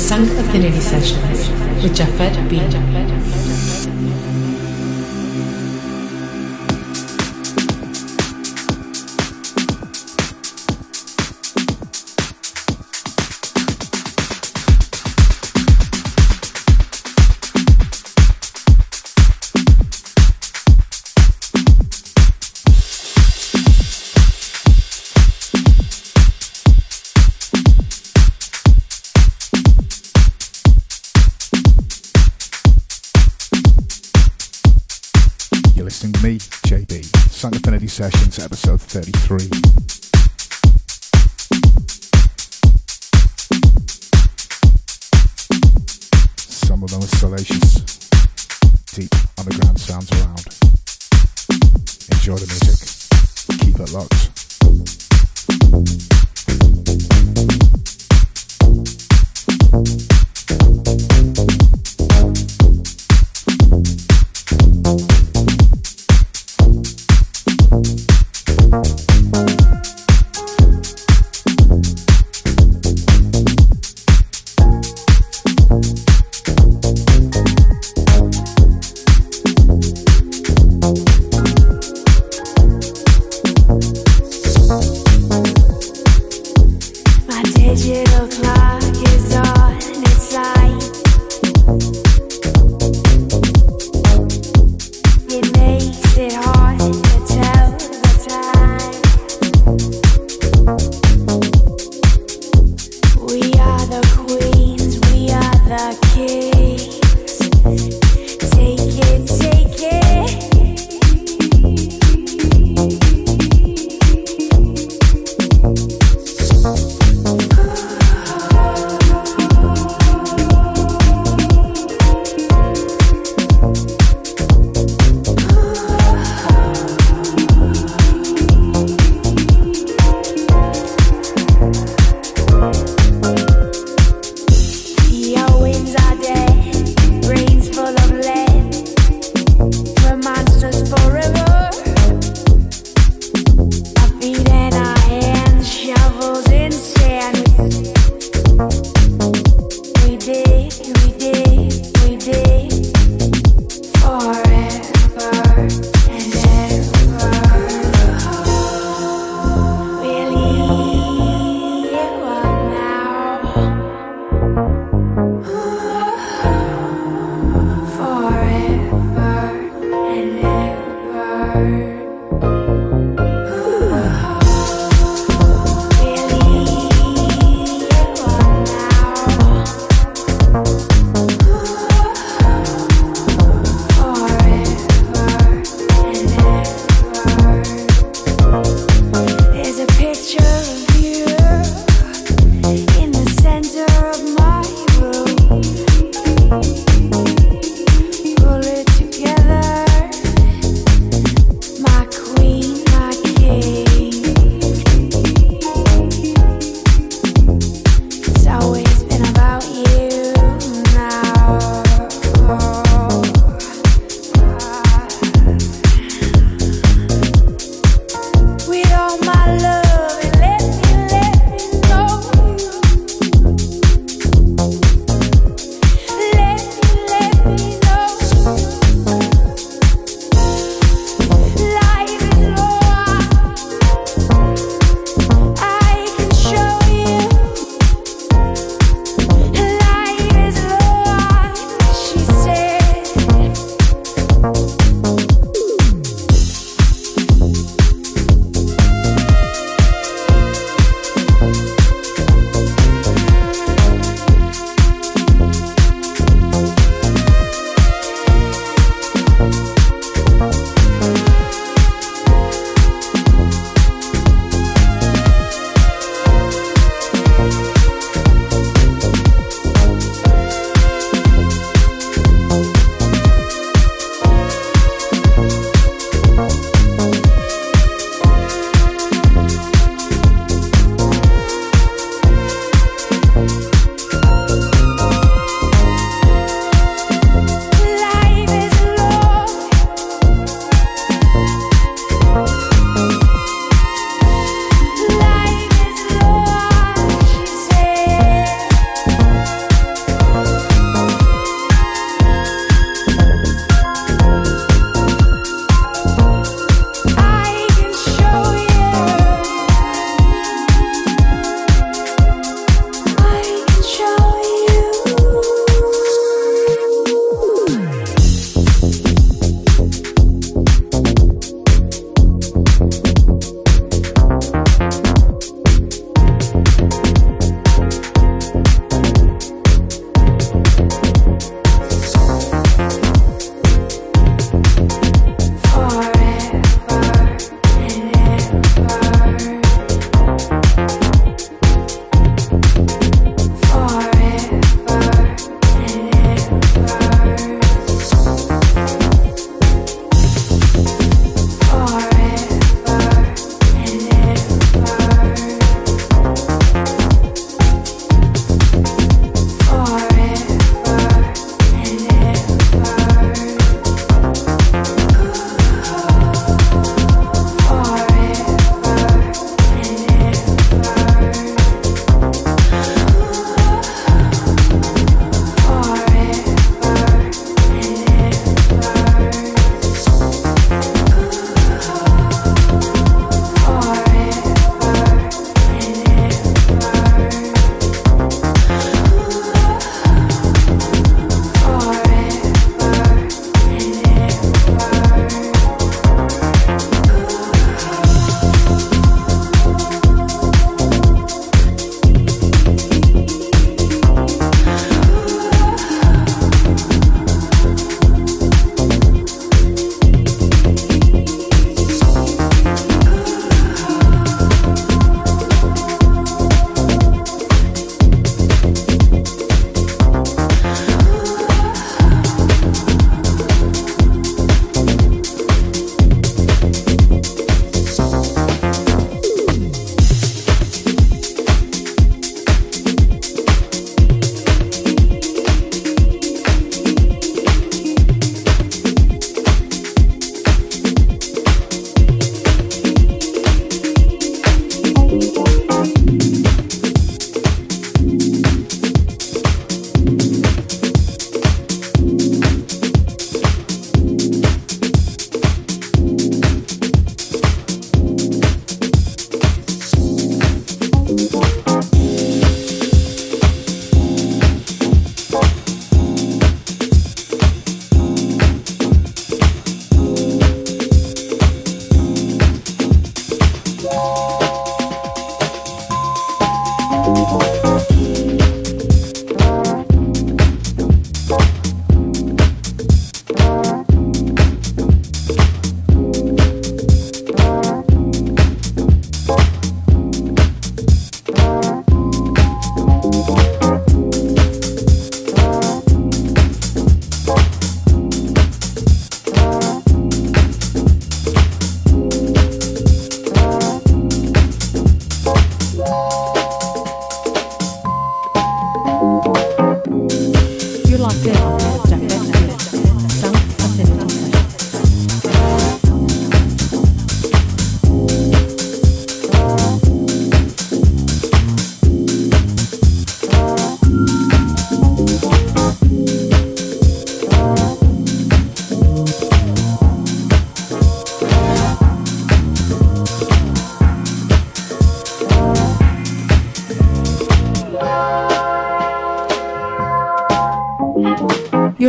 Sunk Affinity Sessions with Jafet B.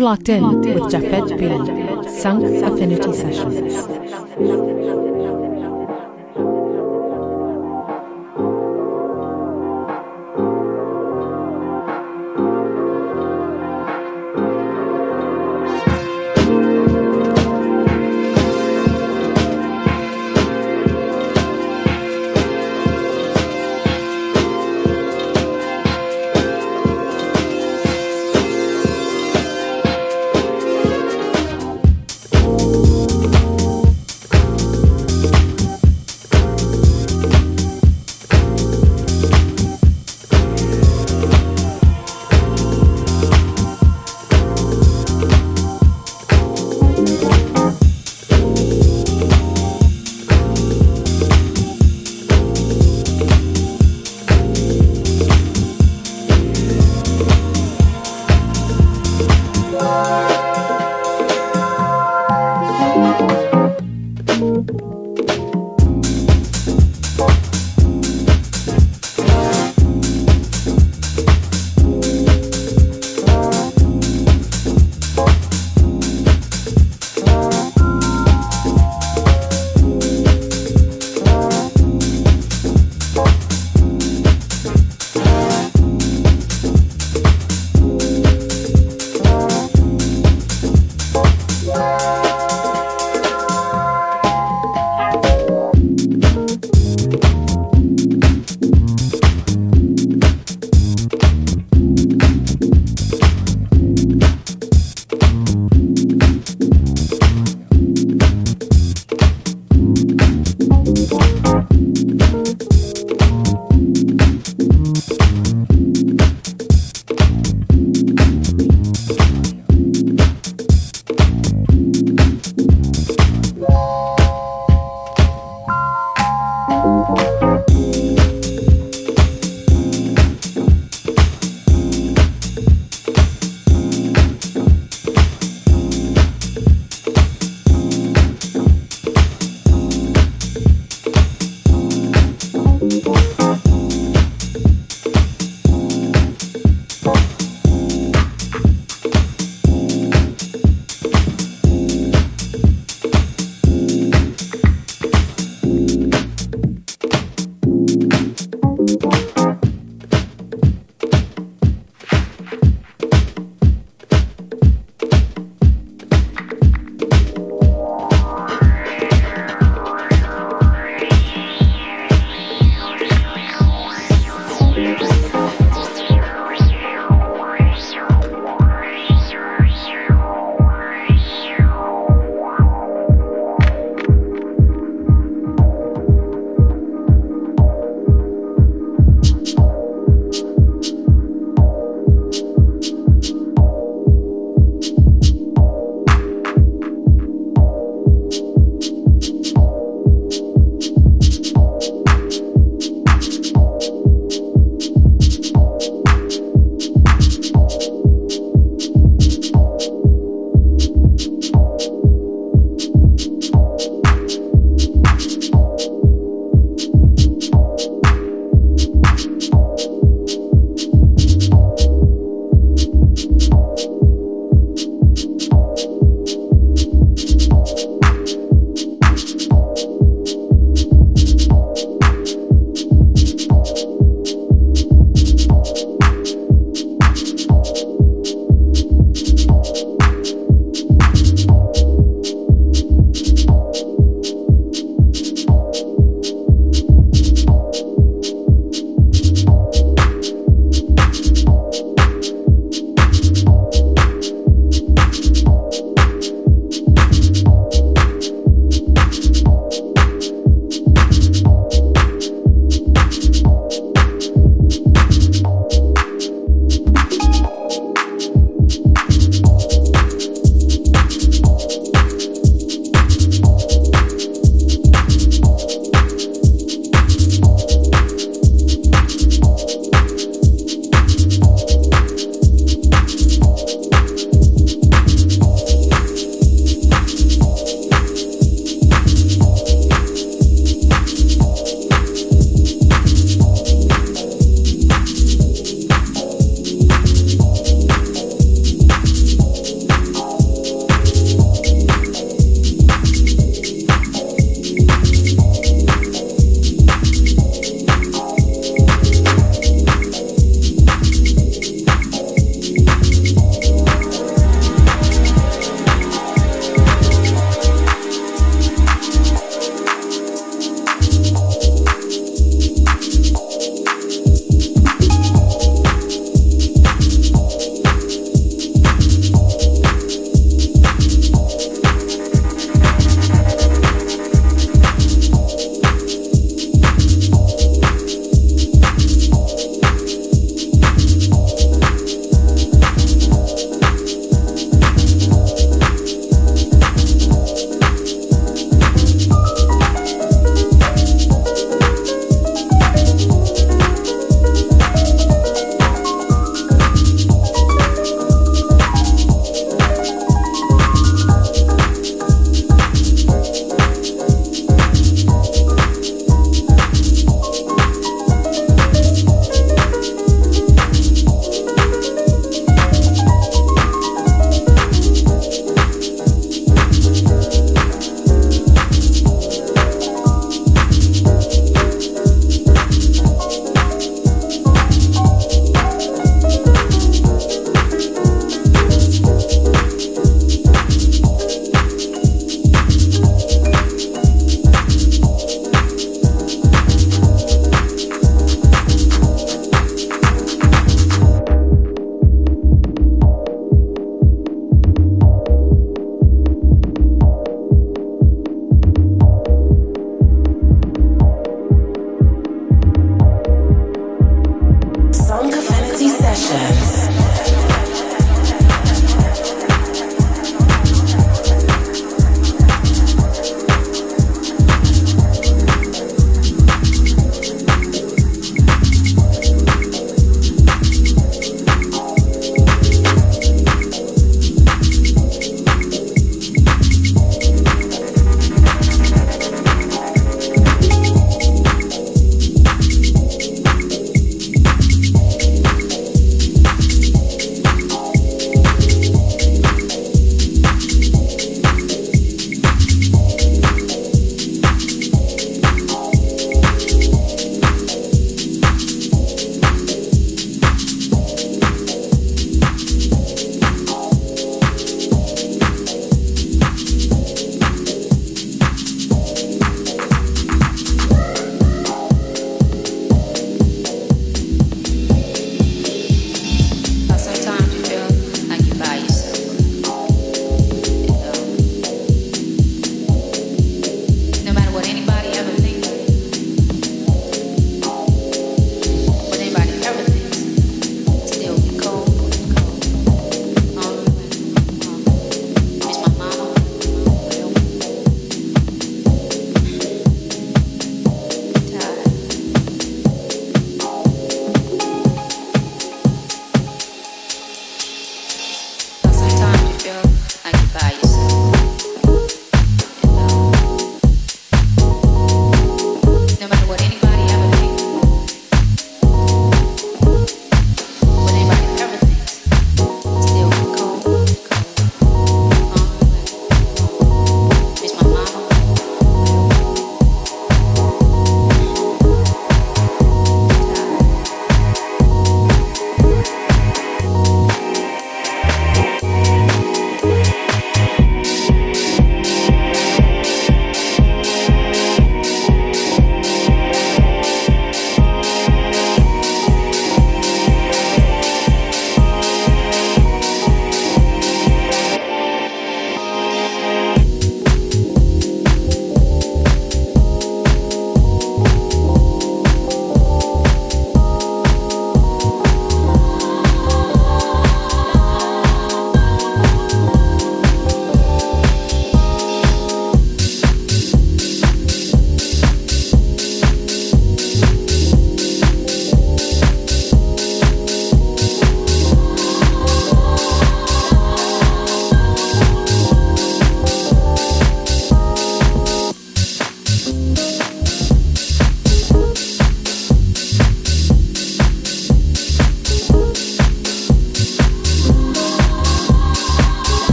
You're locked in with Jafet B. Sunk Affinity Sessions.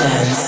emotions.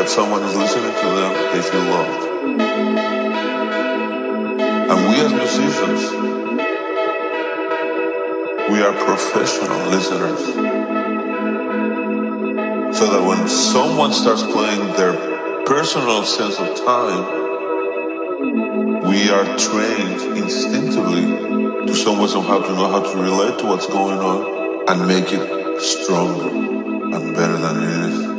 that someone is listening to them, they feel loved. And we as musicians, we are professional listeners. So that when someone starts playing their personal sense of time, we are trained instinctively to some somehow to know how to relate to what's going on and make it stronger and better than it is.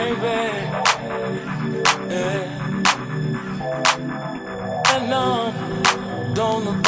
baby. Yeah. And um, I'm gonna